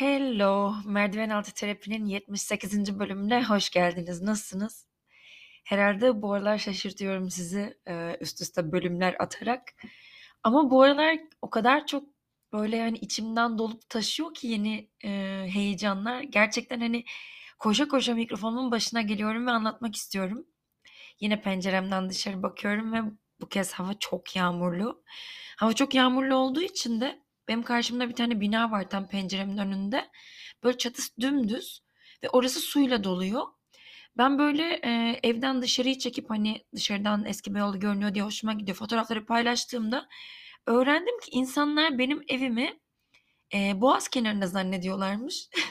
Hello, Merdiven Altı Terapi'nin 78. bölümüne hoş geldiniz. Nasılsınız? Herhalde bu aralar şaşırtıyorum sizi e, üst üste bölümler atarak. Ama bu aralar o kadar çok böyle yani içimden dolup taşıyor ki yeni e, heyecanlar. Gerçekten hani koşa koşa mikrofonun başına geliyorum ve anlatmak istiyorum. Yine penceremden dışarı bakıyorum ve bu kez hava çok yağmurlu. Hava çok yağmurlu olduğu için de benim karşımda bir tane bina var tam penceremin önünde. Böyle çatısı dümdüz ve orası suyla doluyor. Ben böyle e, evden dışarıyı çekip hani dışarıdan eski Beyoğlu görünüyor diye hoşuma gidiyor. Fotoğrafları paylaştığımda öğrendim ki insanlar benim evimi e, boğaz kenarında zannediyorlarmış.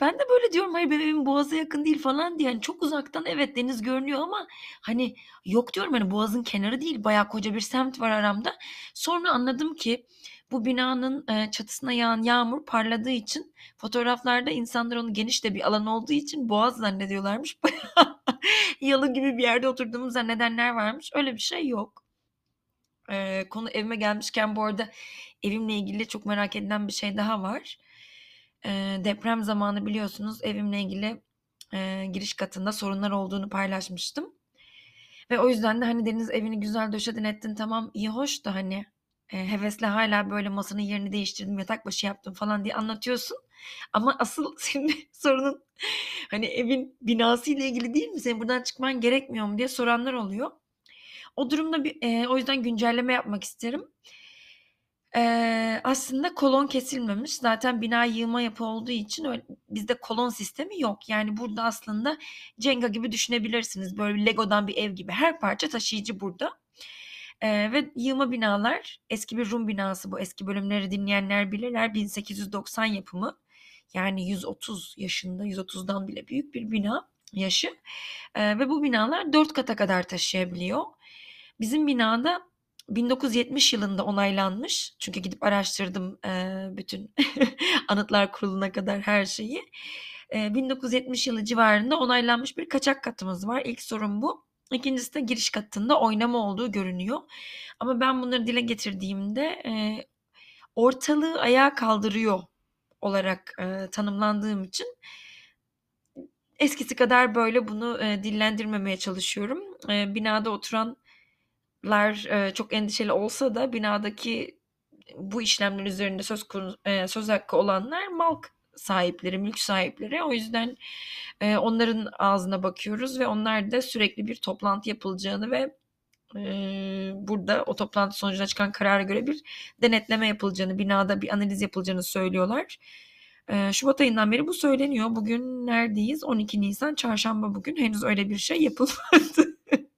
Ben de böyle diyorum hayır benim evim boğaza yakın değil falan diye. Yani çok uzaktan evet deniz görünüyor ama hani yok diyorum hani boğazın kenarı değil bayağı koca bir semt var aramda. Sonra anladım ki bu binanın e, çatısına yağan yağmur parladığı için fotoğraflarda insanlar onu geniş de bir alan olduğu için boğaz zannediyorlarmış. Yalı gibi bir yerde oturduğumu zannedenler varmış. Öyle bir şey yok. Ee, konu evime gelmişken bu arada evimle ilgili çok merak edilen bir şey daha var. Ee, deprem zamanı biliyorsunuz evimle ilgili e, giriş katında sorunlar olduğunu paylaşmıştım. Ve o yüzden de hani Deniz evini güzel döşedin ettin tamam iyi hoş da hani e, hevesle hala böyle masanın yerini değiştirdim yatak başı yaptım falan diye anlatıyorsun. Ama asıl senin sorunun hani evin binası ile ilgili değil mi? Senin buradan çıkman gerekmiyor mu diye soranlar oluyor. O durumda bir e, o yüzden güncelleme yapmak isterim. Eee, aslında kolon kesilmemiş. Zaten bina yığma yapı olduğu için öyle bizde kolon sistemi yok. Yani burada aslında Jenga gibi düşünebilirsiniz. Böyle Lego'dan bir ev gibi. Her parça taşıyıcı burada. Eee, ve yığma binalar eski bir Rum binası bu. Eski bölümleri dinleyenler bilirler. 1890 yapımı. Yani 130 yaşında, 130'dan bile büyük bir bina yaşı. Eee, ve bu binalar 4 kata kadar taşıyabiliyor. Bizim binada 1970 yılında onaylanmış. Çünkü gidip araştırdım e, bütün Anıtlar Kurulu'na kadar her şeyi. E, 1970 yılı civarında onaylanmış bir kaçak katımız var. İlk sorun bu. İkincisi de giriş katında oynama olduğu görünüyor. Ama ben bunları dile getirdiğimde e, ortalığı ayağa kaldırıyor olarak e, tanımlandığım için eskisi kadar böyle bunu e, dillendirmemeye çalışıyorum. E, binada oturan ler e, çok endişeli olsa da binadaki bu işlemler üzerinde söz e, söz hakkı olanlar mal sahipleri, mülk sahipleri. O yüzden e, onların ağzına bakıyoruz ve onlar da sürekli bir toplantı yapılacağını ve e, burada o toplantı sonucunda çıkan karara göre bir denetleme yapılacağını, binada bir analiz yapılacağını söylüyorlar. E, Şubat ayından beri bu söyleniyor. Bugün neredeyiz? 12 Nisan, çarşamba bugün. Henüz öyle bir şey yapılmadı.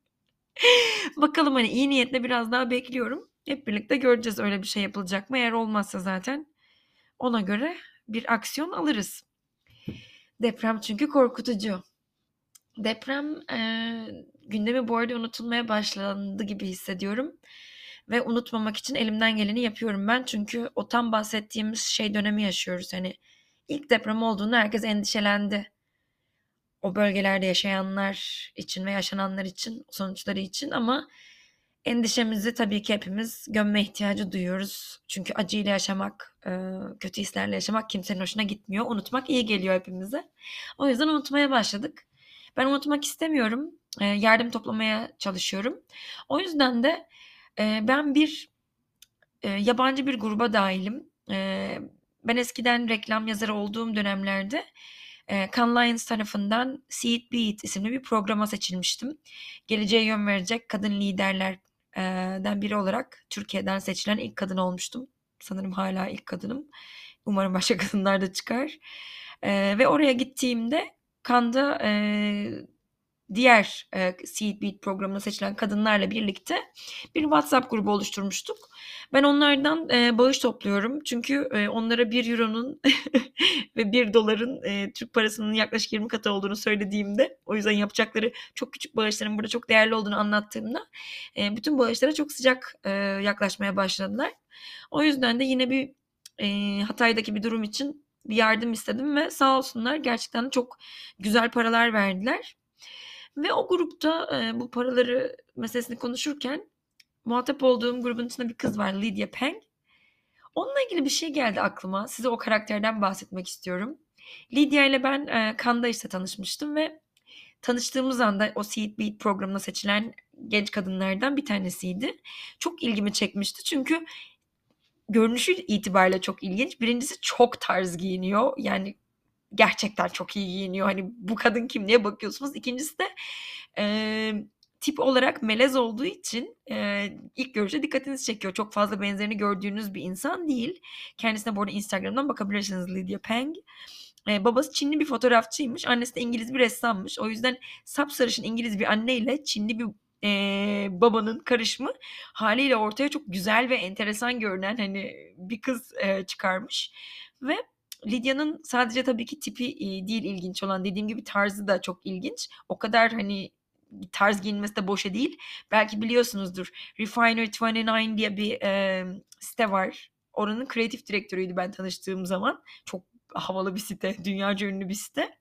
Bakalım hani iyi niyetle biraz daha bekliyorum. Hep birlikte göreceğiz öyle bir şey yapılacak mı. Eğer olmazsa zaten ona göre bir aksiyon alırız. Deprem çünkü korkutucu. Deprem e, gündemi bu arada unutulmaya başlandı gibi hissediyorum. Ve unutmamak için elimden geleni yapıyorum ben. Çünkü o tam bahsettiğimiz şey dönemi yaşıyoruz. Hani ilk deprem olduğunda herkes endişelendi o bölgelerde yaşayanlar için ve yaşananlar için, sonuçları için ama endişemizi tabii ki hepimiz gömme ihtiyacı duyuyoruz. Çünkü acıyla yaşamak, kötü hislerle yaşamak kimsenin hoşuna gitmiyor. Unutmak iyi geliyor hepimize. O yüzden unutmaya başladık. Ben unutmak istemiyorum. Yardım toplamaya çalışıyorum. O yüzden de ben bir yabancı bir gruba dahilim. Ben eskiden reklam yazarı olduğum dönemlerde e, Cannes Lions tarafından See It Be It isimli bir programa seçilmiştim. Geleceğe yön verecek kadın liderlerden biri olarak Türkiye'den seçilen ilk kadın olmuştum. Sanırım hala ilk kadınım. Umarım başka kadınlar da çıkar. E, ve oraya gittiğimde Kanda e, diğer e, Seed Beat programına seçilen kadınlarla birlikte bir WhatsApp grubu oluşturmuştuk. Ben onlardan e, bağış topluyorum. Çünkü e, onlara 1 euronun ve 1 doların e, Türk parasının yaklaşık 20 katı olduğunu söylediğimde o yüzden yapacakları çok küçük bağışların burada çok değerli olduğunu anlattığımda e, bütün bağışlara çok sıcak e, yaklaşmaya başladılar. O yüzden de yine bir e, Hatay'daki bir durum için bir yardım istedim ve sağ olsunlar gerçekten çok güzel paralar verdiler. Ve o grupta e, bu paraları meselesini konuşurken muhatap olduğum grubun içinde bir kız var Lydia Peng. Onunla ilgili bir şey geldi aklıma. Size o karakterden bahsetmek istiyorum. Lydia ile ben e, Kanda işte tanışmıştım ve tanıştığımız anda o Seed Beat programına seçilen genç kadınlardan bir tanesiydi. Çok ilgimi çekmişti çünkü görünüşü itibariyle çok ilginç. Birincisi çok tarz giyiniyor. Yani gerçekten çok iyi giyiniyor. Hani bu kadın kim diye bakıyorsunuz. İkincisi de e, tip olarak melez olduğu için e, ilk görüşte dikkatinizi çekiyor. Çok fazla benzerini gördüğünüz bir insan değil. Kendisine bu arada Instagram'dan bakabilirsiniz Lydia Peng. E, babası Çinli bir fotoğrafçıymış. Annesi de İngiliz bir ressammış. O yüzden sapsarışın İngiliz bir anneyle Çinli bir e, babanın karışımı haliyle ortaya çok güzel ve enteresan görünen hani bir kız e, çıkarmış. Ve Lidya'nın sadece tabii ki tipi e, değil ilginç olan dediğim gibi tarzı da çok ilginç. O kadar hani tarz giyinmesi de boşa değil. Belki biliyorsunuzdur. Refinery 29 diye bir e, site var. Oranın kreatif direktörüydü ben tanıştığım zaman. Çok havalı bir site. Dünyaca ünlü bir site.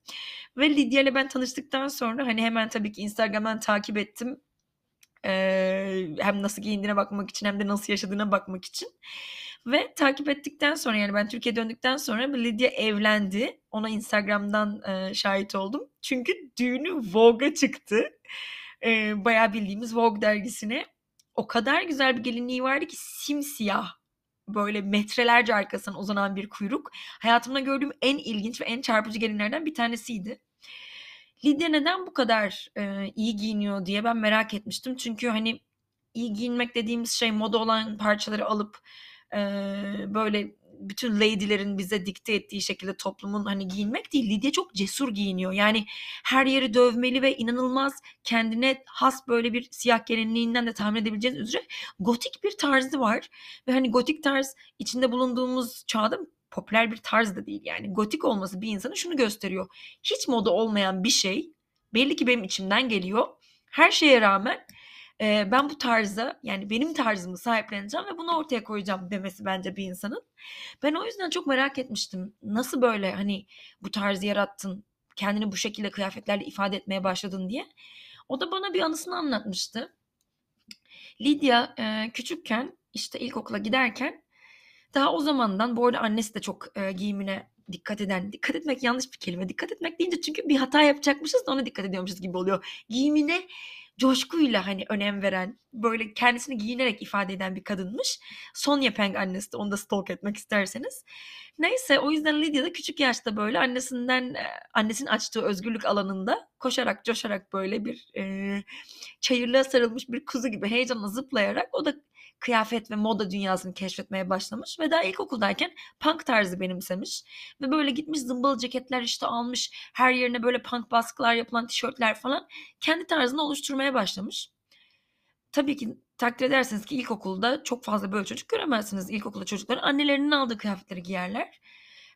Ve Lidya ile ben tanıştıktan sonra hani hemen tabii ki Instagram'dan takip ettim. Ee, hem nasıl giyindiğine bakmak için hem de nasıl yaşadığına bakmak için. Ve takip ettikten sonra yani ben Türkiye'ye döndükten sonra Lydia evlendi. Ona Instagram'dan e, şahit oldum. Çünkü düğünü Vogue'a çıktı. E, bayağı bildiğimiz Vogue dergisine. O kadar güzel bir gelinliği vardı ki simsiyah böyle metrelerce arkasından uzanan bir kuyruk. Hayatımda gördüğüm en ilginç ve en çarpıcı gelinlerden bir tanesiydi. Lidya neden bu kadar e, iyi giyiniyor diye ben merak etmiştim. Çünkü hani iyi giyinmek dediğimiz şey moda olan parçaları alıp e, böyle bütün lady'lerin bize dikte ettiği şekilde toplumun hani giyinmek değil. Lidya çok cesur giyiniyor. Yani her yeri dövmeli ve inanılmaz kendine has böyle bir siyah gelinliğinden de tahmin edebileceğiniz üzere gotik bir tarzı var. Ve hani gotik tarz içinde bulunduğumuz çağda popüler bir tarz da değil yani. Gotik olması bir insanı şunu gösteriyor. Hiç moda olmayan bir şey belli ki benim içimden geliyor. Her şeye rağmen e, ben bu tarzda yani benim tarzımı sahipleneceğim ve bunu ortaya koyacağım demesi bence bir insanın. Ben o yüzden çok merak etmiştim. Nasıl böyle hani bu tarzı yarattın, kendini bu şekilde kıyafetlerle ifade etmeye başladın diye. O da bana bir anısını anlatmıştı. Lydia e, küçükken işte ilkokula giderken daha o zamandan bu arada annesi de çok e, giyimine dikkat eden, dikkat etmek yanlış bir kelime. Dikkat etmek deyince çünkü bir hata yapacakmışız da ona dikkat ediyormuşuz gibi oluyor. Giyimine coşkuyla hani önem veren, böyle kendisini giyinerek ifade eden bir kadınmış. Sonya Peng annesi de onu da stalk etmek isterseniz. Neyse o yüzden Lydia da küçük yaşta böyle annesinden annesinin açtığı özgürlük alanında koşarak coşarak böyle bir e, çayırlığa sarılmış bir kuzu gibi heyecanla zıplayarak o da kıyafet ve moda dünyasını keşfetmeye başlamış ve daha ilkokuldayken punk tarzı benimsemiş ve böyle gitmiş zımbalı ceketler işte almış her yerine böyle punk baskılar yapılan tişörtler falan kendi tarzını oluşturmaya başlamış. Tabii ki takdir edersiniz ki ilkokulda çok fazla böyle çocuk göremezsiniz. İlkokulda çocukların annelerinin aldığı kıyafetleri giyerler.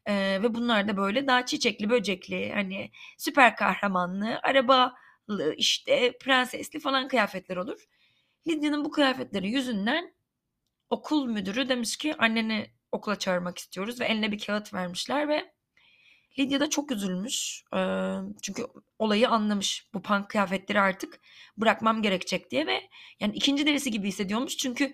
Ee, ve bunlar da böyle daha çiçekli böcekli hani süper kahramanlı arabalı işte prensesli falan kıyafetler olur. Lidya'nın bu kıyafetleri yüzünden okul müdürü demiş ki anneni okula çağırmak istiyoruz ve eline bir kağıt vermişler ve Lidya da çok üzülmüş. Ee, çünkü olayı anlamış. Bu punk kıyafetleri artık bırakmam gerekecek diye ve yani ikinci derisi gibi hissediyormuş. Çünkü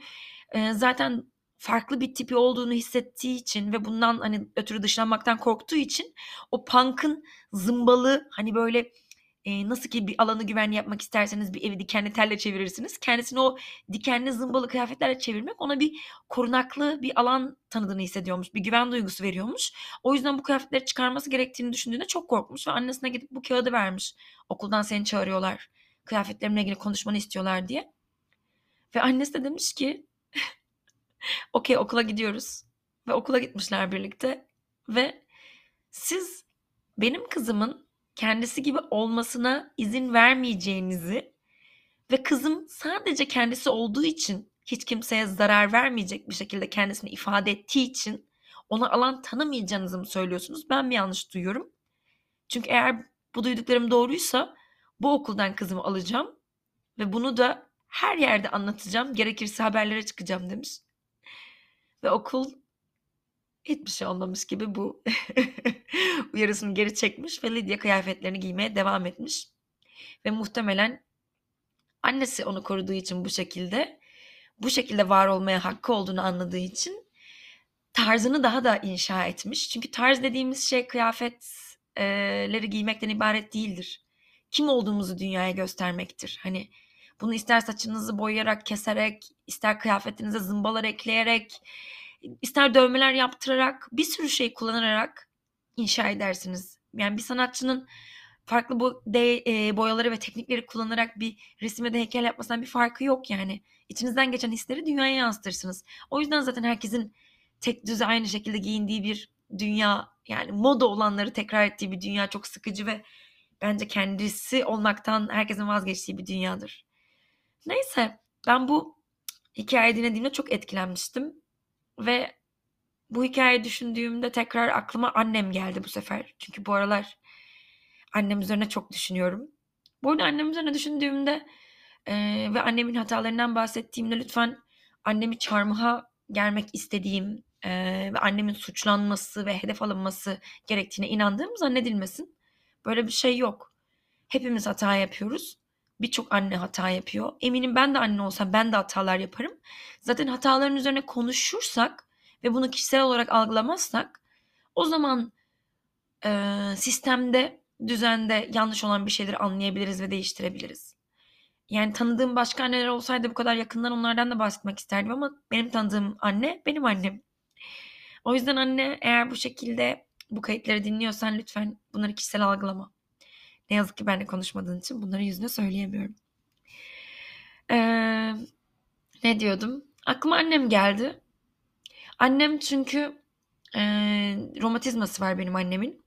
e, zaten farklı bir tipi olduğunu hissettiği için ve bundan hani ötürü dışlanmaktan korktuğu için o punk'ın zımbalı hani böyle e, nasıl ki bir alanı güvenli yapmak isterseniz bir evi dikenli telle çevirirsiniz. Kendisini o dikenli zımbalı kıyafetlerle çevirmek ona bir korunaklı bir alan tanıdığını hissediyormuş. Bir güven duygusu veriyormuş. O yüzden bu kıyafetleri çıkarması gerektiğini düşündüğünde çok korkmuş ve annesine gidip bu kağıdı vermiş. Okuldan seni çağırıyorlar. Kıyafetlerimle ilgili konuşmanı istiyorlar diye. Ve annesi de demiş ki okey okula gidiyoruz. Ve okula gitmişler birlikte. Ve siz benim kızımın kendisi gibi olmasına izin vermeyeceğinizi ve kızım sadece kendisi olduğu için hiç kimseye zarar vermeyecek bir şekilde kendisini ifade ettiği için ona alan tanımayacağınızı mı söylüyorsunuz? Ben mi yanlış duyuyorum? Çünkü eğer bu duyduklarım doğruysa bu okuldan kızımı alacağım ve bunu da her yerde anlatacağım. Gerekirse haberlere çıkacağım demiş. Ve okul hiçbir şey olmamış gibi bu uyarısını geri çekmiş ve Lydia kıyafetlerini giymeye devam etmiş. Ve muhtemelen annesi onu koruduğu için bu şekilde bu şekilde var olmaya hakkı olduğunu anladığı için tarzını daha da inşa etmiş. Çünkü tarz dediğimiz şey kıyafetleri giymekten ibaret değildir. Kim olduğumuzu dünyaya göstermektir. Hani bunu ister saçınızı boyayarak, keserek, ister kıyafetinize zımbalar ekleyerek, ister dövmeler yaptırarak, bir sürü şey kullanarak inşa edersiniz. Yani bir sanatçının farklı bu de, e, boyaları ve teknikleri kullanarak bir resime de heykel yapmasından bir farkı yok yani. İçinizden geçen hisleri dünyaya yansıtırsınız. O yüzden zaten herkesin tek düze aynı şekilde giyindiği bir dünya yani moda olanları tekrar ettiği bir dünya çok sıkıcı ve bence kendisi olmaktan herkesin vazgeçtiği bir dünyadır. Neyse ben bu hikayeyi dinlediğimde çok etkilenmiştim ve bu hikayeyi düşündüğümde tekrar aklıma annem geldi bu sefer. Çünkü bu aralar annem üzerine çok düşünüyorum. Bu arada annem üzerine düşündüğümde e, ve annemin hatalarından bahsettiğimde lütfen annemi çarmıha germek istediğim e, ve annemin suçlanması ve hedef alınması gerektiğine inandığım zannedilmesin. Böyle bir şey yok. Hepimiz hata yapıyoruz. Birçok anne hata yapıyor. Eminim ben de anne olsam ben de hatalar yaparım. Zaten hataların üzerine konuşursak ve bunu kişisel olarak algılamazsak o zaman e, sistemde, düzende yanlış olan bir şeyleri anlayabiliriz ve değiştirebiliriz. Yani tanıdığım başka anneler olsaydı bu kadar yakından onlardan da bahsetmek isterdim ama benim tanıdığım anne benim annem. O yüzden anne eğer bu şekilde bu kayıtları dinliyorsan lütfen bunları kişisel algılama. Ne yazık ki benimle konuşmadığın için bunları yüzüne söyleyemiyorum. Ee, ne diyordum? Aklıma annem geldi. Annem çünkü e, romatizması var benim annemin.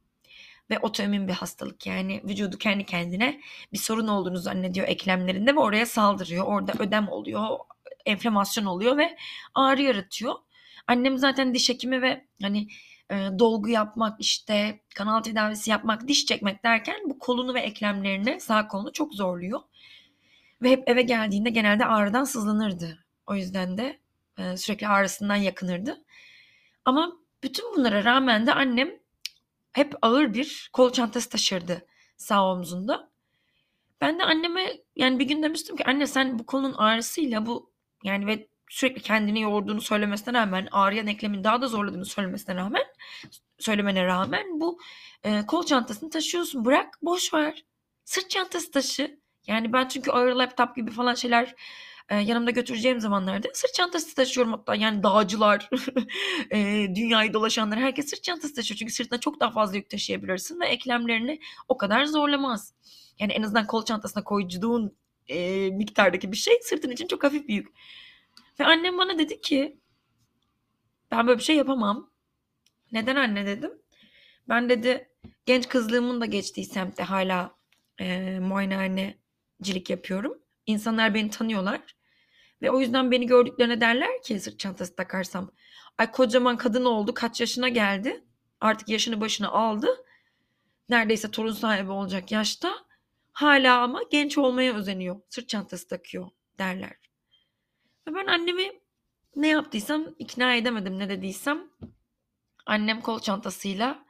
Ve otoimmün bir hastalık yani vücudu kendi kendine bir sorun olduğunu zannediyor eklemlerinde ve oraya saldırıyor. Orada ödem oluyor, enflamasyon oluyor ve ağrı yaratıyor. Annem zaten diş hekimi ve hani e, dolgu yapmak işte kanal tedavisi yapmak diş çekmek derken bu kolunu ve eklemlerini sağ kolunu çok zorluyor. Ve hep eve geldiğinde genelde ağrıdan sızlanırdı. O yüzden de e, sürekli ağrısından yakınırdı. Ama bütün bunlara rağmen de annem hep ağır bir kol çantası taşırdı sağ omzunda. Ben de anneme yani bir gün demiştim ki anne sen bu kolun ağrısıyla bu yani ve sürekli kendini yorduğunu söylemesine rağmen ağrıyan eklemin daha da zorladığını söylemesine rağmen söylemene rağmen bu e, kol çantasını taşıyorsun. Bırak boş ver. Sırt çantası taşı. Yani ben çünkü ağır laptop gibi falan şeyler e, yanımda götüreceğim zamanlarda sırt çantası taşıyorum hatta yani dağcılar, e, dünyayı dolaşanlar herkes sırt çantası taşıyor. Çünkü sırtına çok daha fazla yük taşıyabilirsin ve eklemlerini o kadar zorlamaz. Yani en azından kol çantasına koyduğun e, miktardaki bir şey sırtın için çok hafif bir yük. Ve annem bana dedi ki ben böyle bir şey yapamam. Neden anne dedim. Ben dedi genç kızlığımın da geçtiği semtte hala e, muayenehanecilik yapıyorum. İnsanlar beni tanıyorlar. Ve o yüzden beni gördüklerine derler ki sırt çantası takarsam. Ay kocaman kadın oldu kaç yaşına geldi. Artık yaşını başına aldı. Neredeyse torun sahibi olacak yaşta. Hala ama genç olmaya özeniyor. Sırt çantası takıyor derler. Ben annemi ne yaptıysam ikna edemedim ne dediysem. Annem kol çantasıyla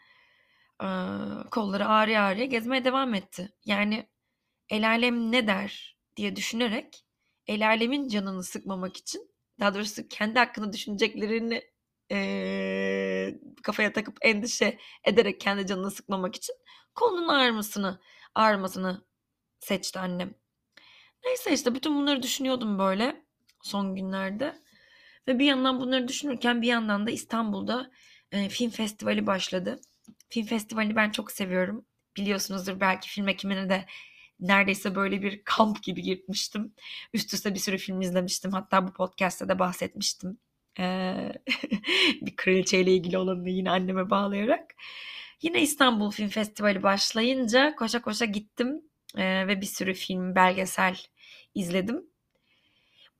e, kolları ağrıya ağrıya gezmeye devam etti. Yani el alem ne der diye düşünerek el alemin canını sıkmamak için daha doğrusu kendi hakkında düşüneceklerini e, kafaya takıp endişe ederek kendi canını sıkmamak için kolunun ağrımasını ağrımasını seçti annem. Neyse işte bütün bunları düşünüyordum böyle son günlerde. Ve bir yandan bunları düşünürken bir yandan da İstanbul'da e, film festivali başladı. Film festivali ben çok seviyorum. Biliyorsunuzdur belki film ekimine de neredeyse böyle bir kamp gibi girmiştim. Üst üste bir sürü film izlemiştim. Hatta bu podcast'te de bahsetmiştim. Ee, bir kraliçeyle ilgili olanını yine anneme bağlayarak. Yine İstanbul Film Festivali başlayınca koşa koşa gittim e, ve bir sürü film, belgesel izledim.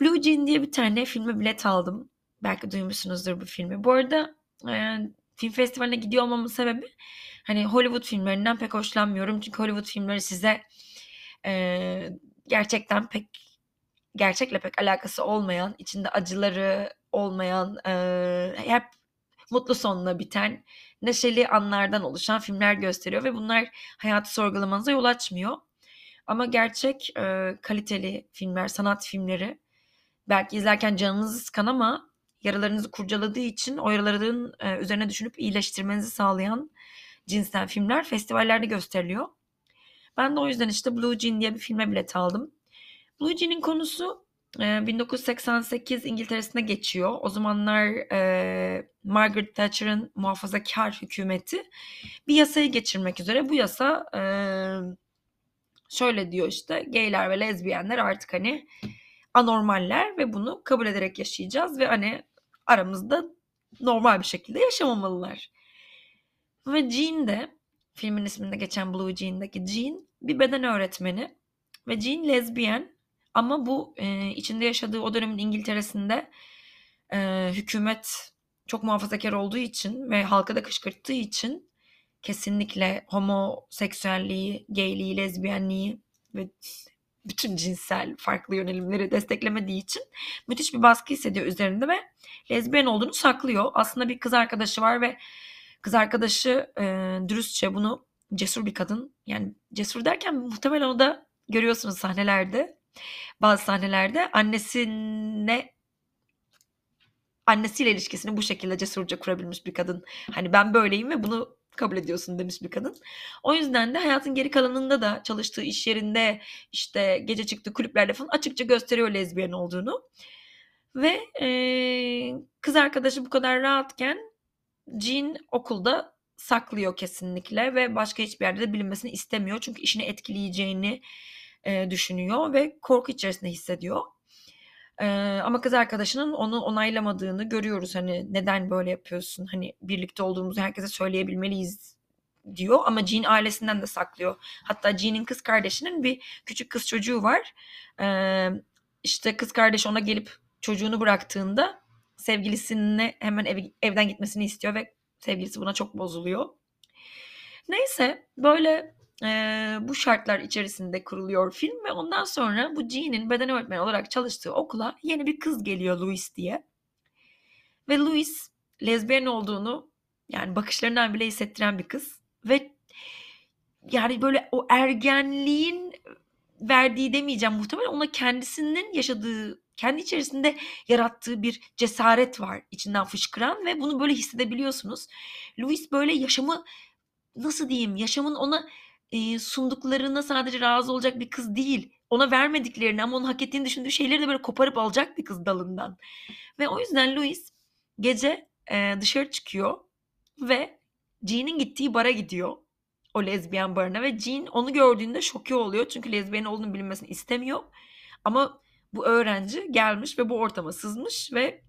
Blue Jean diye bir tane filme bilet aldım. Belki duymuşsunuzdur bu filmi. Bu arada e, film festivaline gidiyor olmamın sebebi hani Hollywood filmlerinden pek hoşlanmıyorum. Çünkü Hollywood filmleri size e, gerçekten pek gerçekle pek alakası olmayan, içinde acıları olmayan, e, hep mutlu sonla biten, neşeli anlardan oluşan filmler gösteriyor ve bunlar hayatı sorgulamanıza yol açmıyor. Ama gerçek e, kaliteli filmler, sanat filmleri belki izlerken canınızı sıkan ama yaralarınızı kurcaladığı için o yaraların e, üzerine düşünüp iyileştirmenizi sağlayan cinsten filmler festivallerde gösteriliyor. Ben de o yüzden işte Blue Jean diye bir filme bilet aldım. Blue Jean'in konusu 1988 İngiltere'sinde geçiyor. O zamanlar e, Margaret Thatcher'ın muhafazakar hükümeti bir yasayı geçirmek üzere. Bu yasa e, şöyle diyor işte gayler ve lezbiyenler artık hani anormaller ve bunu kabul ederek yaşayacağız ve hani aramızda normal bir şekilde yaşamamalılar. Ve Jean de filmin isminde geçen Blue Jean'deki Jean bir beden öğretmeni ve Jean lezbiyen ama bu e, içinde yaşadığı o dönemin İngiltere'sinde e, hükümet çok muhafazakar olduğu için ve halka da kışkırttığı için kesinlikle homoseksüelliği, gayliği, lezbiyenliği ve bütün cinsel farklı yönelimleri desteklemediği için müthiş bir baskı hissediyor üzerinde ve lezbiyen olduğunu saklıyor. Aslında bir kız arkadaşı var ve kız arkadaşı e, dürüstçe bunu cesur bir kadın yani cesur derken muhtemelen o da görüyorsunuz sahnelerde bazı sahnelerde annesine annesiyle ilişkisini bu şekilde cesurca kurabilmiş bir kadın. Hani ben böyleyim ve bunu kabul ediyorsun demiş bir kadın. O yüzden de hayatın geri kalanında da çalıştığı iş yerinde işte gece çıktığı kulüplerde falan açıkça gösteriyor lezbiyen olduğunu. Ve e, kız arkadaşı bu kadar rahatken Jean okulda saklıyor kesinlikle ve başka hiçbir yerde de bilinmesini istemiyor. Çünkü işini etkileyeceğini e, düşünüyor ve korku içerisinde hissediyor. E, ama kız arkadaşının onu onaylamadığını görüyoruz. Hani neden böyle yapıyorsun? Hani birlikte olduğumuzu herkese söyleyebilmeliyiz diyor ama Jean ailesinden de saklıyor. Hatta Jean'in kız kardeşinin bir küçük kız çocuğu var. Ee, işte kız kardeş ona gelip çocuğunu bıraktığında sevgilisine hemen ev, evden gitmesini istiyor ve sevgilisi buna çok bozuluyor. Neyse böyle e, bu şartlar içerisinde kuruluyor film ve ondan sonra bu Jean'in beden öğretmeni olarak çalıştığı okula yeni bir kız geliyor Louis diye. Ve Louis lezbiyen olduğunu yani bakışlarından bile hissettiren bir kız ve yani böyle o ergenliğin verdiği demeyeceğim muhtemelen ona kendisinin yaşadığı kendi içerisinde yarattığı bir cesaret var içinden fışkıran ve bunu böyle hissedebiliyorsunuz. Louis böyle yaşamı nasıl diyeyim yaşamın ona e, sunduklarına sadece razı olacak bir kız değil. Ona vermediklerini ama onun hak ettiğini düşündüğü şeyleri de böyle koparıp alacak bir kız dalından. Ve o yüzden Louis gece e, dışarı çıkıyor ve Jean'in gittiği bara gidiyor. O lezbiyen barına ve Jean onu gördüğünde şoke oluyor. Çünkü lezbiyen olduğunu bilinmesini istemiyor. Ama bu öğrenci gelmiş ve bu ortama sızmış ve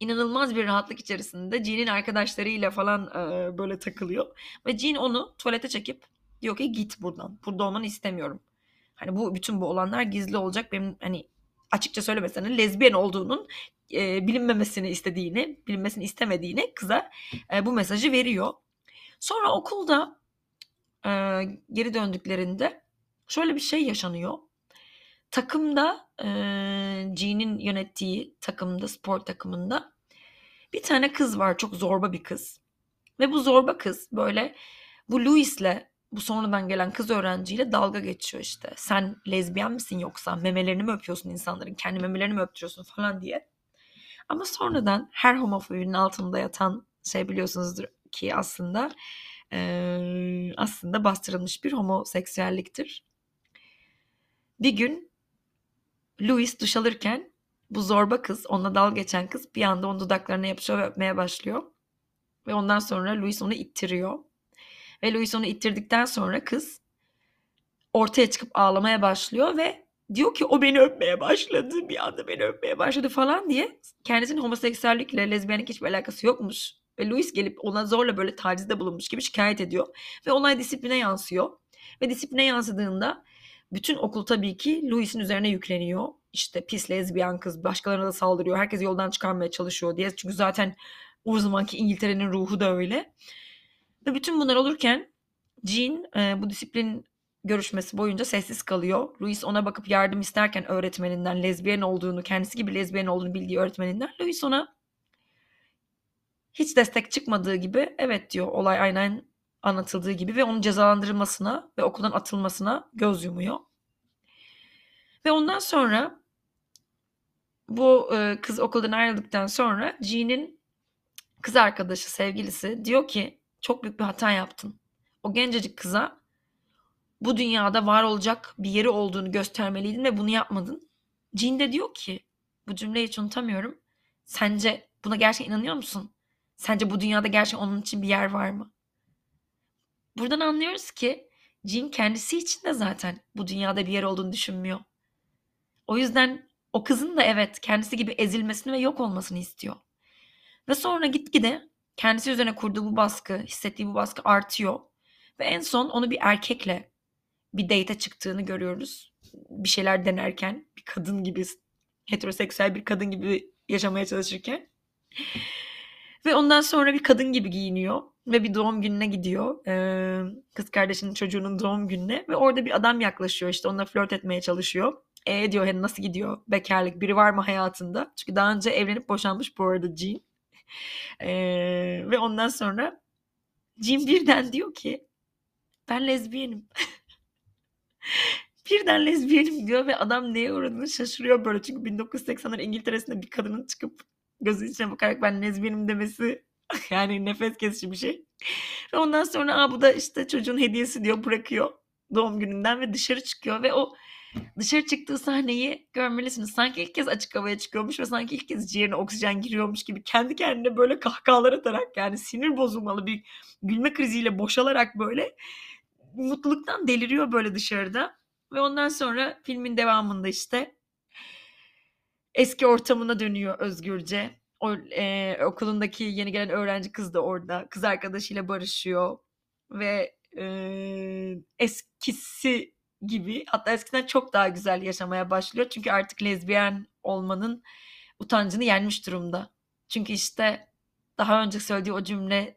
inanılmaz bir rahatlık içerisinde Jean'in arkadaşlarıyla falan e, böyle takılıyor. Ve Jean onu tuvalete çekip diyor ki git buradan. Burada olmanı istemiyorum. Hani bu bütün bu olanlar gizli olacak. Benim hani açıkça söylemesene lezbiyen olduğunun e, bilinmemesini istediğini, bilinmesini istemediğini kıza e, bu mesajı veriyor. Sonra okulda e, geri döndüklerinde şöyle bir şey yaşanıyor. Takımda e, Jean'in yönettiği takımda, spor takımında bir tane kız var. Çok zorba bir kız. Ve bu zorba kız böyle bu Louis'le bu sonradan gelen kız öğrenciyle dalga geçiyor işte. Sen lezbiyen misin yoksa memelerini mi öpüyorsun insanların kendi memelerini mi öptürüyorsun falan diye. Ama sonradan her homofobinin altında yatan şey biliyorsunuzdur ki aslında e, aslında bastırılmış bir homoseksüelliktir. Bir gün Louis duş alırken bu zorba kız, onunla dal geçen kız bir anda onun dudaklarına yapışıyor ve öpmeye başlıyor. Ve ondan sonra Louis onu ittiriyor. Ve Louis onu ittirdikten sonra kız ortaya çıkıp ağlamaya başlıyor ve diyor ki o beni öpmeye başladı bir anda beni öpmeye başladı falan diye kendisinin homoseksüellikle lezbiyenlik hiçbir alakası yokmuş Ve Louis gelip ona zorla böyle tacizde bulunmuş gibi şikayet ediyor. Ve olay disipline yansıyor. Ve disipline yansıdığında bütün okul tabii ki Louis'in üzerine yükleniyor. İşte pis lezbiyen kız başkalarına da saldırıyor. Herkes yoldan çıkarmaya çalışıyor diye. Çünkü zaten o zamanki İngiltere'nin ruhu da öyle. Ve bütün bunlar olurken Jean e, bu disiplin görüşmesi boyunca sessiz kalıyor. Louis ona bakıp yardım isterken öğretmeninden lezbiyen olduğunu, kendisi gibi lezbiyen olduğunu bildiği öğretmeninden Louis ona hiç destek çıkmadığı gibi evet diyor olay aynen anlatıldığı gibi ve onun cezalandırılmasına ve okuldan atılmasına göz yumuyor. Ve ondan sonra bu e, kız okuldan ayrıldıktan sonra Jean'in kız arkadaşı, sevgilisi diyor ki çok büyük bir hata yaptın. O gencecik kıza bu dünyada var olacak bir yeri olduğunu göstermeliydin ve bunu yapmadın. Jean de diyor ki bu cümleyi hiç unutamıyorum. Sence buna gerçekten inanıyor musun? Sence bu dünyada gerçekten onun için bir yer var mı? Buradan anlıyoruz ki Jean kendisi için de zaten bu dünyada bir yer olduğunu düşünmüyor. O yüzden o kızın da evet kendisi gibi ezilmesini ve yok olmasını istiyor. Ve sonra gitgide kendisi üzerine kurduğu bu baskı, hissettiği bu baskı artıyor. Ve en son onu bir erkekle bir date çıktığını görüyoruz. Bir şeyler denerken bir kadın gibi heteroseksüel bir kadın gibi yaşamaya çalışırken. Ve ondan sonra bir kadın gibi giyiniyor ve bir doğum gününe gidiyor. Ee, kız kardeşinin çocuğunun doğum gününe ve orada bir adam yaklaşıyor işte onunla flört etmeye çalışıyor. E diyor hani nasıl gidiyor bekarlık biri var mı hayatında? Çünkü daha önce evlenip boşanmış bu arada Jean. Ee, ve ondan sonra Jean birden diyor ki ben lezbiyenim. birden lezbiyenim diyor ve adam neye uğradığını şaşırıyor böyle. Çünkü 1980'ler İngiltere'sinde bir kadının çıkıp gözü içine bakarak ben lezbiyenim demesi yani nefes kesici bir şey. Ve ondan sonra Aa, bu da işte çocuğun hediyesi diyor bırakıyor doğum gününden ve dışarı çıkıyor ve o dışarı çıktığı sahneyi görmelisiniz. Sanki ilk kez açık havaya çıkıyormuş ve sanki ilk kez ciğerine oksijen giriyormuş gibi kendi kendine böyle kahkahalar atarak yani sinir bozulmalı bir gülme kriziyle boşalarak böyle mutluluktan deliriyor böyle dışarıda. Ve ondan sonra filmin devamında işte eski ortamına dönüyor özgürce. O, e, okulundaki yeni gelen öğrenci kız da orada. Kız arkadaşıyla barışıyor. Ve e, eskisi gibi hatta eskiden çok daha güzel yaşamaya başlıyor. Çünkü artık lezbiyen olmanın utancını yenmiş durumda. Çünkü işte daha önce söylediği o cümledeki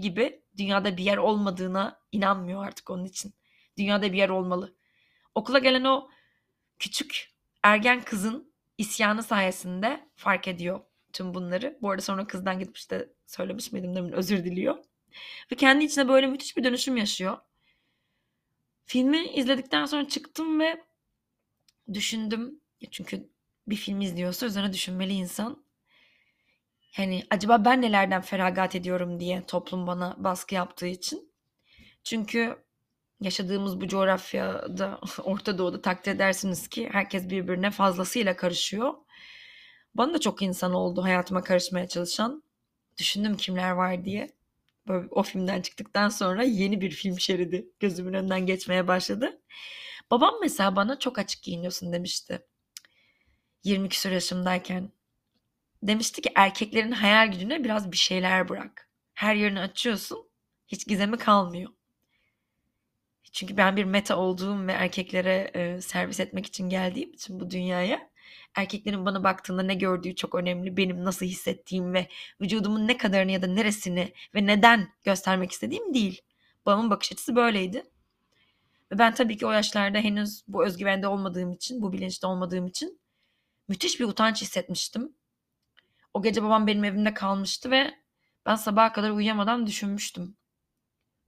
gibi dünyada bir yer olmadığına inanmıyor artık onun için. Dünyada bir yer olmalı. Okula gelen o küçük ergen kızın isyanı sayesinde fark ediyor tüm bunları. Bu arada sonra kızdan gidip işte söylemiş miydim demin özür diliyor. Ve kendi içine böyle müthiş bir dönüşüm yaşıyor. Filmi izledikten sonra çıktım ve düşündüm. Çünkü bir film izliyorsa üzerine düşünmeli insan. Yani acaba ben nelerden feragat ediyorum diye toplum bana baskı yaptığı için. Çünkü yaşadığımız bu coğrafyada, Orta Doğu'da takdir edersiniz ki herkes birbirine fazlasıyla karışıyor. Bana da çok insan oldu hayatıma karışmaya çalışan. Düşündüm kimler var diye. Böyle o filmden çıktıktan sonra yeni bir film şeridi gözümün önünden geçmeye başladı. Babam mesela bana çok açık giyiniyorsun demişti. 20 küsur yaşımdayken. Demişti ki erkeklerin hayal gücüne biraz bir şeyler bırak. Her yerini açıyorsun. Hiç gizemi kalmıyor. Çünkü ben bir meta olduğum ve erkeklere e, servis etmek için geldiğim için bu dünyaya erkeklerin bana baktığında ne gördüğü çok önemli. Benim nasıl hissettiğim ve vücudumun ne kadarını ya da neresini ve neden göstermek istediğim değil. Babamın bakış açısı böyleydi. Ve ben tabii ki o yaşlarda henüz bu özgüvende olmadığım için, bu bilinçte olmadığım için müthiş bir utanç hissetmiştim. O gece babam benim evimde kalmıştı ve ben sabaha kadar uyuyamadan düşünmüştüm.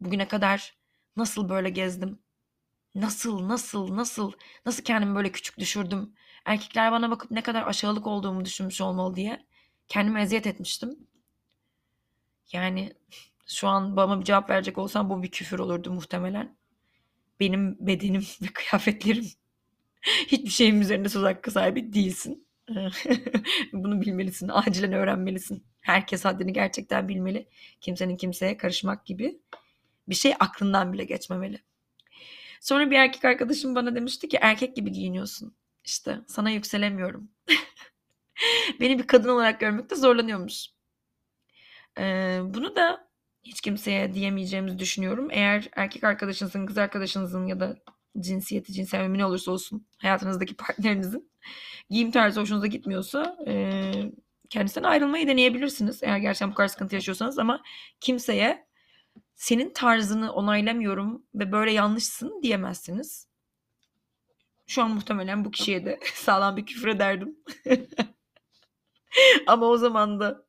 Bugüne kadar Nasıl böyle gezdim? Nasıl, nasıl, nasıl, nasıl kendimi böyle küçük düşürdüm? Erkekler bana bakıp ne kadar aşağılık olduğumu düşünmüş olmalı diye kendime eziyet etmiştim. Yani şu an bana bir cevap verecek olsam bu bir küfür olurdu muhtemelen. Benim bedenim ve kıyafetlerim hiçbir şeyin üzerinde söz hakkı sahibi değilsin. Bunu bilmelisin, acilen öğrenmelisin. Herkes haddini gerçekten bilmeli. Kimsenin kimseye karışmak gibi bir şey aklından bile geçmemeli. Sonra bir erkek arkadaşım bana demişti ki erkek gibi giyiniyorsun. İşte sana yükselemiyorum. Beni bir kadın olarak görmekte zorlanıyormuş. Ee, bunu da hiç kimseye diyemeyeceğimizi düşünüyorum. Eğer erkek arkadaşınızın, kız arkadaşınızın ya da cinsiyeti, cinsel ne olursa olsun hayatınızdaki partnerinizin giyim tarzı hoşunuza gitmiyorsa e, kendisinden ayrılmayı deneyebilirsiniz. Eğer gerçekten bu kadar sıkıntı yaşıyorsanız ama kimseye senin tarzını onaylamıyorum ve böyle yanlışsın diyemezsiniz. Şu an muhtemelen bu kişiye de sağlam bir küfür ederdim. ama o zaman da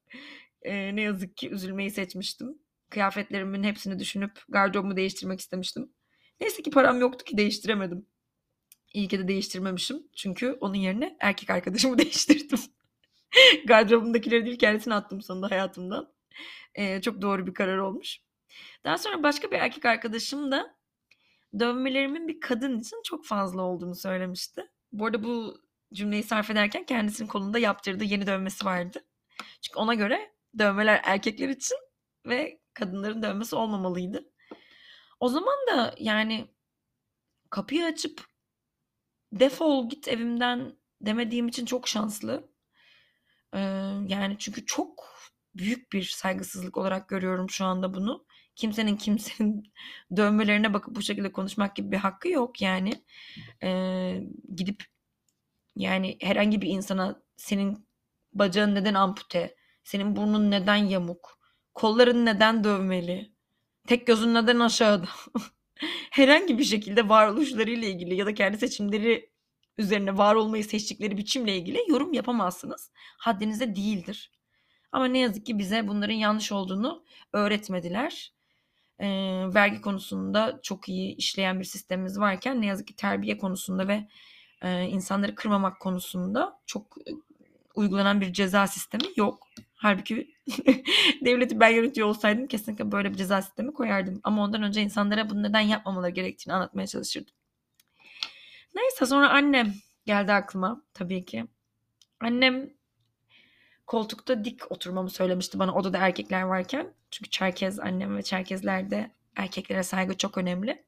e, ne yazık ki üzülmeyi seçmiştim. Kıyafetlerimin hepsini düşünüp gardırobumu değiştirmek istemiştim. Neyse ki param yoktu ki değiştiremedim. İyi ki de değiştirmemişim. Çünkü onun yerine erkek arkadaşımı değiştirdim. Gardırobumdakileri değil kendisini attım sonunda hayatımdan. Ee, çok doğru bir karar olmuş. Daha sonra başka bir erkek arkadaşım da dövmelerimin bir kadın için çok fazla olduğunu söylemişti. Bu arada bu cümleyi sarf ederken kendisinin kolunda yaptırdığı yeni dövmesi vardı. Çünkü ona göre dövmeler erkekler için ve kadınların dövmesi olmamalıydı. O zaman da yani kapıyı açıp defol git evimden demediğim için çok şanslı. Ee, yani çünkü çok büyük bir saygısızlık olarak görüyorum şu anda bunu. Kimsenin kimsenin dövmelerine bakıp bu şekilde konuşmak gibi bir hakkı yok yani. Ee, gidip yani herhangi bir insana senin bacağın neden ampute, senin burnun neden yamuk, kolların neden dövmeli, tek gözün neden aşağıda herhangi bir şekilde varoluşlarıyla ilgili ya da kendi seçimleri üzerine var olmayı seçtikleri biçimle ilgili yorum yapamazsınız. Haddinize değildir. Ama ne yazık ki bize bunların yanlış olduğunu öğretmediler. E, vergi konusunda çok iyi işleyen bir sistemimiz varken ne yazık ki terbiye konusunda ve e, insanları kırmamak konusunda çok uygulanan bir ceza sistemi yok. Halbuki devleti ben yönetiyor olsaydım kesinlikle böyle bir ceza sistemi koyardım. Ama ondan önce insanlara bunu neden yapmamaları gerektiğini anlatmaya çalışırdım. Neyse sonra annem geldi aklıma tabii ki. Annem koltukta dik oturmamı söylemişti bana odada erkekler varken. Çünkü Çerkez annem ve Çerkezlerde erkeklere saygı çok önemli.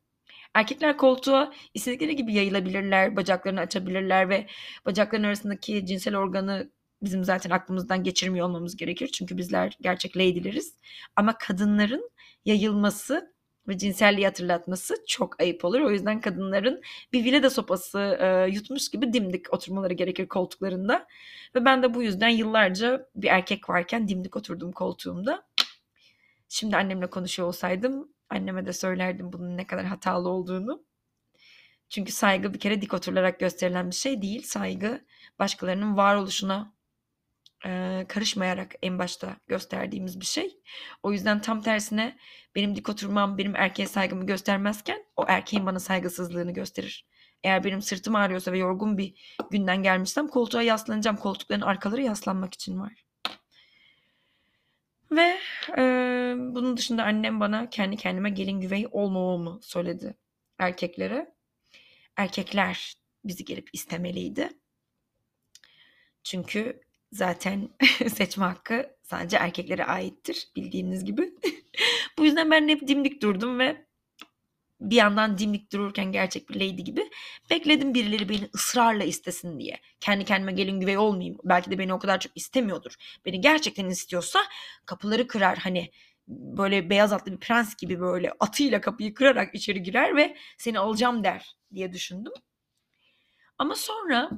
Erkekler koltuğa istedikleri gibi yayılabilirler, bacaklarını açabilirler ve bacakların arasındaki cinsel organı bizim zaten aklımızdan geçirmiyor olmamız gerekir. Çünkü bizler gerçek lady'leriz. Ama kadınların yayılması ve cinselliği hatırlatması çok ayıp olur. O yüzden kadınların bir vileda sopası e, yutmuş gibi dimdik oturmaları gerekir koltuklarında. Ve ben de bu yüzden yıllarca bir erkek varken dimdik oturdum koltuğumda. Şimdi annemle konuşuyor olsaydım anneme de söylerdim bunun ne kadar hatalı olduğunu. Çünkü saygı bir kere dik oturularak gösterilen bir şey değil. Saygı başkalarının varoluşuna e, karışmayarak en başta gösterdiğimiz bir şey. O yüzden tam tersine benim dik oturmam benim erkeğe saygımı göstermezken o erkeğin bana saygısızlığını gösterir. Eğer benim sırtım ağrıyorsa ve yorgun bir günden gelmişsem koltuğa yaslanacağım. Koltukların arkaları yaslanmak için var. Ve e, bunun dışında annem bana kendi kendime gelin güvey olmamamı söyledi erkeklere. Erkekler bizi gelip istemeliydi. Çünkü zaten seçme hakkı sadece erkeklere aittir bildiğiniz gibi. Bu yüzden ben hep dimdik durdum ve bir yandan dimdik dururken gerçek bir lady gibi bekledim birileri beni ısrarla istesin diye. Kendi kendime gelin güvey olmayayım. Belki de beni o kadar çok istemiyordur. Beni gerçekten istiyorsa kapıları kırar hani böyle beyaz atlı bir prens gibi böyle atıyla kapıyı kırarak içeri girer ve seni alacağım der diye düşündüm. Ama sonra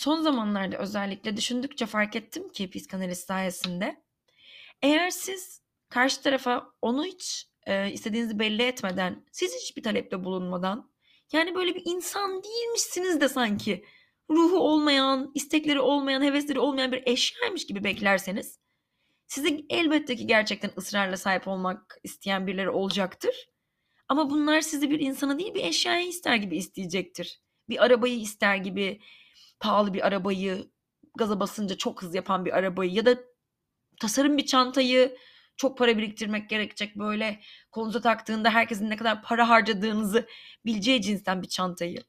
son zamanlarda özellikle düşündükçe fark ettim ki psikanaliz sayesinde eğer siz karşı tarafa onu hiç e, istediğinizi belli etmeden, siz hiçbir talepte bulunmadan yani böyle bir insan değilmişsiniz de sanki ruhu olmayan, istekleri olmayan, hevesleri olmayan bir eşyaymış gibi beklerseniz size elbette ki gerçekten ısrarla sahip olmak isteyen birileri olacaktır. Ama bunlar sizi bir insana değil bir eşyaya ister gibi isteyecektir. Bir arabayı ister gibi pahalı bir arabayı gaza basınca çok hız yapan bir arabayı ya da tasarım bir çantayı çok para biriktirmek gerekecek böyle kolunuza taktığında herkesin ne kadar para harcadığınızı bileceği cinsten bir çantayı.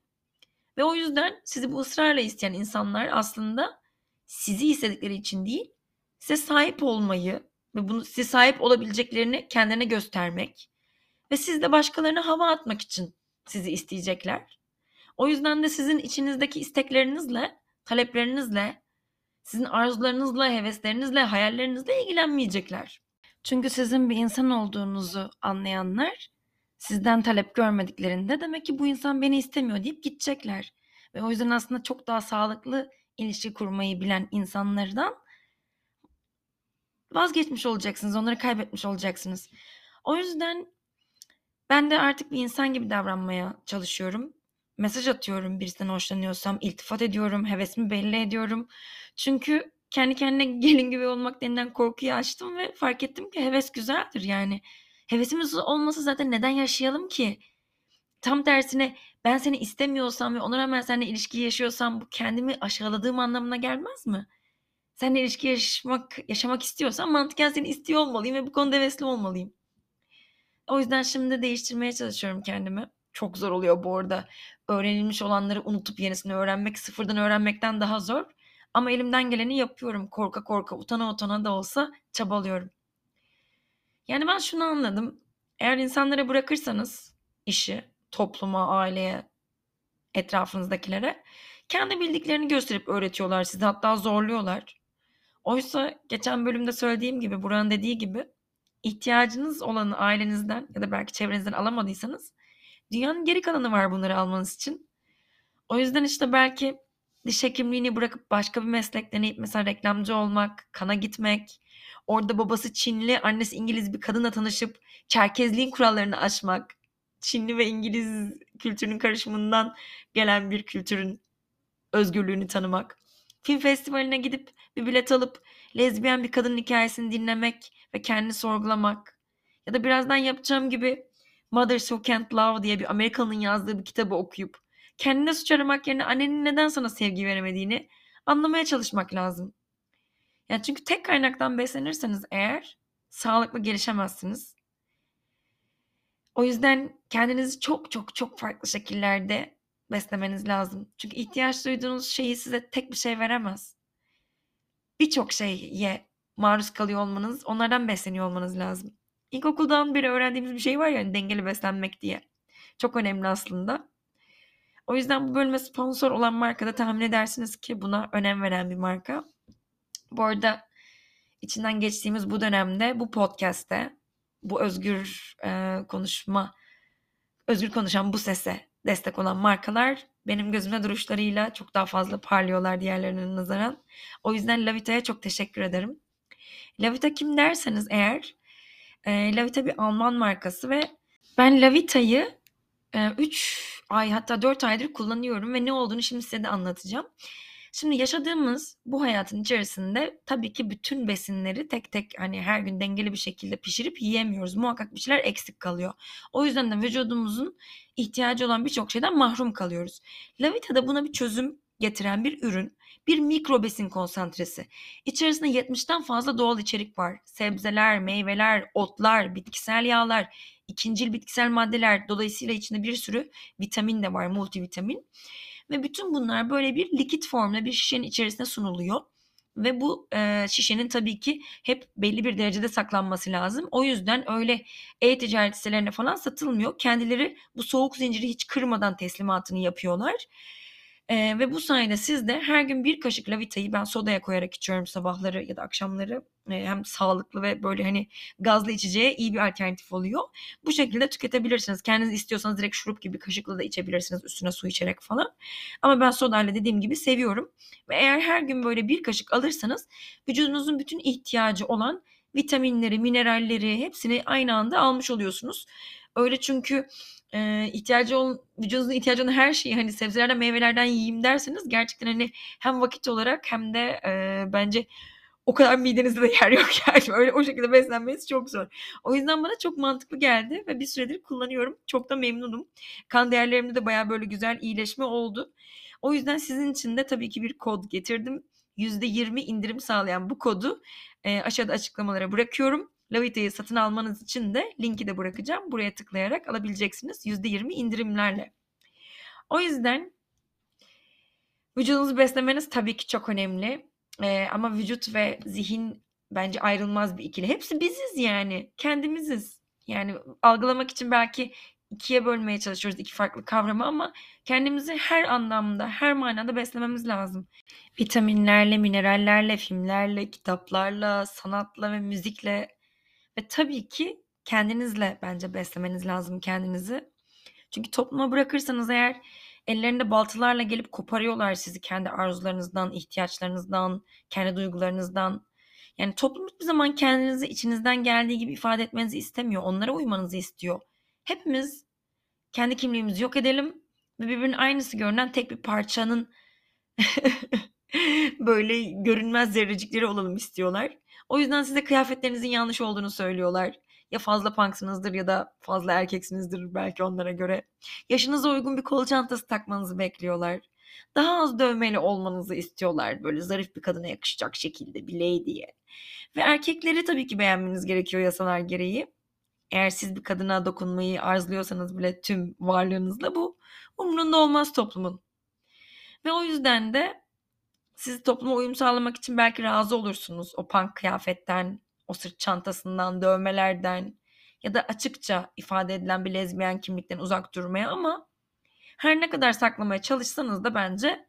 Ve o yüzden sizi bu ısrarla isteyen insanlar aslında sizi istedikleri için değil, size sahip olmayı ve bunu size sahip olabileceklerini kendine göstermek ve siz de başkalarına hava atmak için sizi isteyecekler. O yüzden de sizin içinizdeki isteklerinizle, taleplerinizle Sizin arzularınızla, heveslerinizle, hayallerinizle ilgilenmeyecekler. Çünkü sizin bir insan olduğunuzu anlayanlar sizden talep görmediklerinde demek ki bu insan beni istemiyor deyip gidecekler. Ve o yüzden aslında çok daha sağlıklı ilişki kurmayı bilen insanlardan vazgeçmiş olacaksınız. Onları kaybetmiş olacaksınız. O yüzden ben de artık bir insan gibi davranmaya çalışıyorum. Mesaj atıyorum birisinden hoşlanıyorsam, iltifat ediyorum, hevesimi belli ediyorum. Çünkü kendi kendine gelin gibi olmak denilen korkuyu açtım ve fark ettim ki heves güzeldir yani. Hevesimiz olmasa zaten neden yaşayalım ki? Tam tersine ben seni istemiyorsam ve ona rağmen seninle ilişki yaşıyorsam bu kendimi aşağıladığım anlamına gelmez mi? Seninle ilişki yaşamak, yaşamak istiyorsam mantıken seni istiyor olmalıyım ve bu konuda hevesli olmalıyım. O yüzden şimdi değiştirmeye çalışıyorum kendimi. Çok zor oluyor bu arada. Öğrenilmiş olanları unutup yenisini öğrenmek sıfırdan öğrenmekten daha zor. Ama elimden geleni yapıyorum. Korka korka, utana utana da olsa çabalıyorum. Yani ben şunu anladım. Eğer insanlara bırakırsanız işi, topluma, aileye, etrafınızdakilere kendi bildiklerini gösterip öğretiyorlar sizi hatta zorluyorlar. Oysa geçen bölümde söylediğim gibi Buranın dediği gibi ihtiyacınız olanı ailenizden ya da belki çevrenizden alamadıysanız dünyanın geri kalanı var bunları almanız için. O yüzden işte belki diş hekimliğini bırakıp başka bir meslek deneyip mesela reklamcı olmak, kana gitmek, orada babası Çinli, annesi İngiliz bir kadınla tanışıp Çerkezliğin kurallarını aşmak, Çinli ve İngiliz kültürünün karışımından gelen bir kültürün özgürlüğünü tanımak. Film festivaline gidip bir bilet alıp lezbiyen bir kadının hikayesini dinlemek ve kendini sorgulamak. Ya da birazdan yapacağım gibi Mothers Who Can't Love diye bir Amerikanın yazdığı bir kitabı okuyup kendine suç aramak yerine annenin neden sana sevgi veremediğini anlamaya çalışmak lazım. Yani çünkü tek kaynaktan beslenirseniz eğer sağlıklı gelişemezsiniz. O yüzden kendinizi çok çok çok farklı şekillerde beslemeniz lazım. Çünkü ihtiyaç duyduğunuz şeyi size tek bir şey veremez. Birçok şeye maruz kalıyor olmanız, onlardan besleniyor olmanız lazım. İlkokuldan beri öğrendiğimiz bir şey var ya hani dengeli beslenmek diye. Çok önemli aslında. O yüzden bu bölüme sponsor olan markada tahmin edersiniz ki buna önem veren bir marka. Bu arada içinden geçtiğimiz bu dönemde bu podcast'te bu özgür e, konuşma özgür konuşan bu sese destek olan markalar benim gözüme duruşlarıyla çok daha fazla parlıyorlar diğerlerine nazaran. O yüzden Lavita'ya çok teşekkür ederim. Lavita kim derseniz eğer e, Lavita bir Alman markası ve ben Lavita'yı 3 e, ay hatta 4 aydır kullanıyorum ve ne olduğunu şimdi size de anlatacağım. Şimdi yaşadığımız bu hayatın içerisinde tabii ki bütün besinleri tek tek hani her gün dengeli bir şekilde pişirip yiyemiyoruz. Muhakkak bir şeyler eksik kalıyor. O yüzden de vücudumuzun ihtiyacı olan birçok şeyden mahrum kalıyoruz. Lavita da buna bir çözüm getiren bir ürün. Bir mikro besin konsantresi. İçerisinde 70'ten fazla doğal içerik var. Sebzeler, meyveler, otlar, bitkisel yağlar, ikincil bitkisel maddeler. Dolayısıyla içinde bir sürü vitamin de var, multivitamin. Ve bütün bunlar böyle bir likit formda bir şişenin içerisine sunuluyor. Ve bu e, şişenin tabii ki hep belli bir derecede saklanması lazım. O yüzden öyle e-ticaret sitelerine falan satılmıyor. Kendileri bu soğuk zinciri hiç kırmadan teslimatını yapıyorlar. Ee, ve bu sayede siz de her gün bir kaşık lavitayı ben sodaya koyarak içiyorum sabahları ya da akşamları. Ee, hem sağlıklı ve böyle hani gazlı içeceğe iyi bir alternatif oluyor. Bu şekilde tüketebilirsiniz. Kendiniz istiyorsanız direkt şurup gibi kaşıkla da içebilirsiniz üstüne su içerek falan. Ama ben sodayla dediğim gibi seviyorum. Ve eğer her gün böyle bir kaşık alırsanız vücudunuzun bütün ihtiyacı olan vitaminleri, mineralleri hepsini aynı anda almış oluyorsunuz. Öyle çünkü e, ihtiyacı olan vücudunuzun ihtiyacı olan her şeyi hani sebzelerden meyvelerden yiyeyim derseniz gerçekten hani hem vakit olarak hem de e, bence o kadar midenizde de yer yok yani öyle o şekilde beslenmeniz çok zor. O yüzden bana çok mantıklı geldi ve bir süredir kullanıyorum. Çok da memnunum. Kan değerlerimde de baya böyle güzel iyileşme oldu. O yüzden sizin için de tabii ki bir kod getirdim. %20 indirim sağlayan bu kodu e, aşağıda açıklamalara bırakıyorum. Lavita'yı satın almanız için de linki de bırakacağım. Buraya tıklayarak alabileceksiniz %20 indirimlerle. O yüzden vücudunuzu beslemeniz tabii ki çok önemli. Ee, ama vücut ve zihin bence ayrılmaz bir ikili. Hepsi biziz yani. Kendimiziz. Yani algılamak için belki ikiye bölmeye çalışıyoruz iki farklı kavramı ama kendimizi her anlamda, her manada beslememiz lazım. Vitaminlerle, minerallerle, filmlerle, kitaplarla, sanatla ve müzikle ve tabii ki kendinizle bence beslemeniz lazım kendinizi. Çünkü topluma bırakırsanız eğer ellerinde baltalarla gelip koparıyorlar sizi kendi arzularınızdan, ihtiyaçlarınızdan, kendi duygularınızdan. Yani toplum hiçbir zaman kendinizi içinizden geldiği gibi ifade etmenizi istemiyor. Onlara uymanızı istiyor. Hepimiz kendi kimliğimizi yok edelim ve birbirinin aynısı görünen tek bir parçanın böyle görünmez zerrecikleri olalım istiyorlar. O yüzden size kıyafetlerinizin yanlış olduğunu söylüyorlar. Ya fazla punksınızdır ya da fazla erkeksinizdir belki onlara göre. Yaşınıza uygun bir kol çantası takmanızı bekliyorlar. Daha az dövmeli olmanızı istiyorlar. Böyle zarif bir kadına yakışacak şekilde bir lady'ye. Ve erkekleri tabii ki beğenmeniz gerekiyor yasalar gereği. Eğer siz bir kadına dokunmayı arzuluyorsanız bile tüm varlığınızla bu umrunda olmaz toplumun. Ve o yüzden de siz topluma uyum sağlamak için belki razı olursunuz o punk kıyafetten, o sırt çantasından, dövmelerden ya da açıkça ifade edilen bir lezbiyen kimlikten uzak durmaya ama her ne kadar saklamaya çalışsanız da bence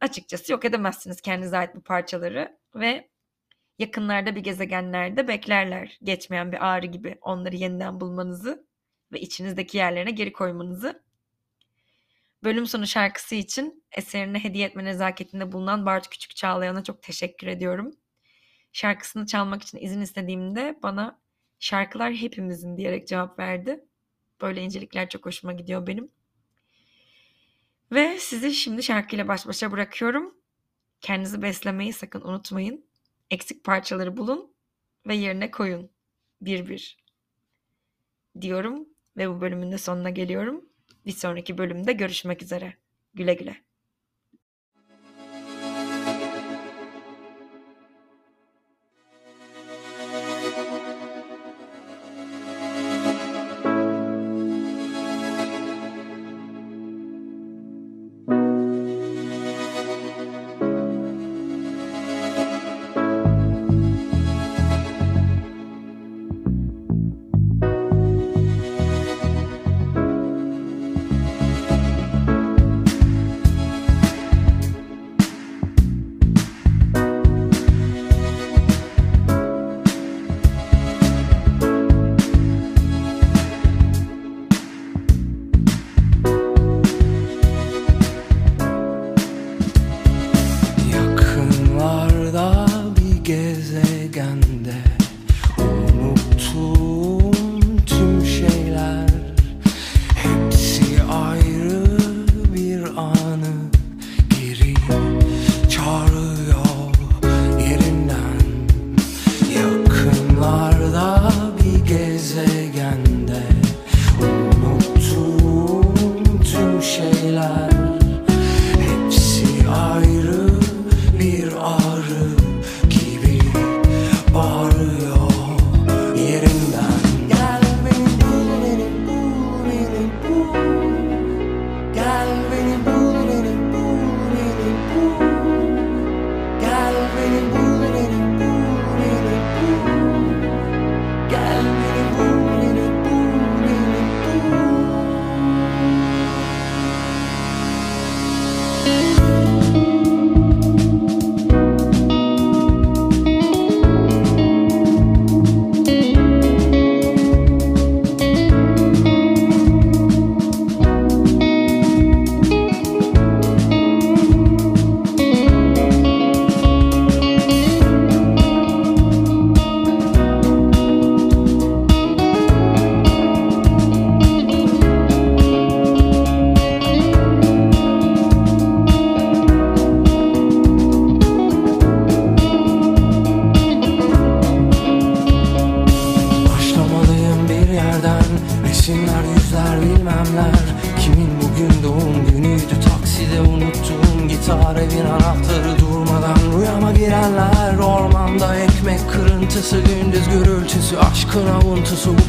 açıkçası yok edemezsiniz kendinize ait bu parçaları ve yakınlarda bir gezegenlerde beklerler geçmeyen bir ağrı gibi onları yeniden bulmanızı ve içinizdeki yerlerine geri koymanızı. Bölüm sonu şarkısı için eserine hediye etme nezaketinde bulunan Bartu Küçük Çağlayan'a çok teşekkür ediyorum. Şarkısını çalmak için izin istediğimde bana şarkılar hepimizin diyerek cevap verdi. Böyle incelikler çok hoşuma gidiyor benim. Ve sizi şimdi şarkıyla baş başa bırakıyorum. Kendinizi beslemeyi sakın unutmayın. Eksik parçaları bulun ve yerine koyun. Bir bir. Diyorum ve bu bölümün de sonuna geliyorum. Bir sonraki bölümde görüşmek üzere. Güle güle.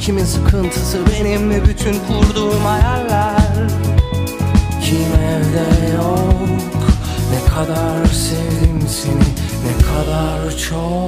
Kimin sıkıntısı benim mi? Bütün kurduğum hayaller Kim evde yok? Ne kadar sevdim seni Ne kadar çok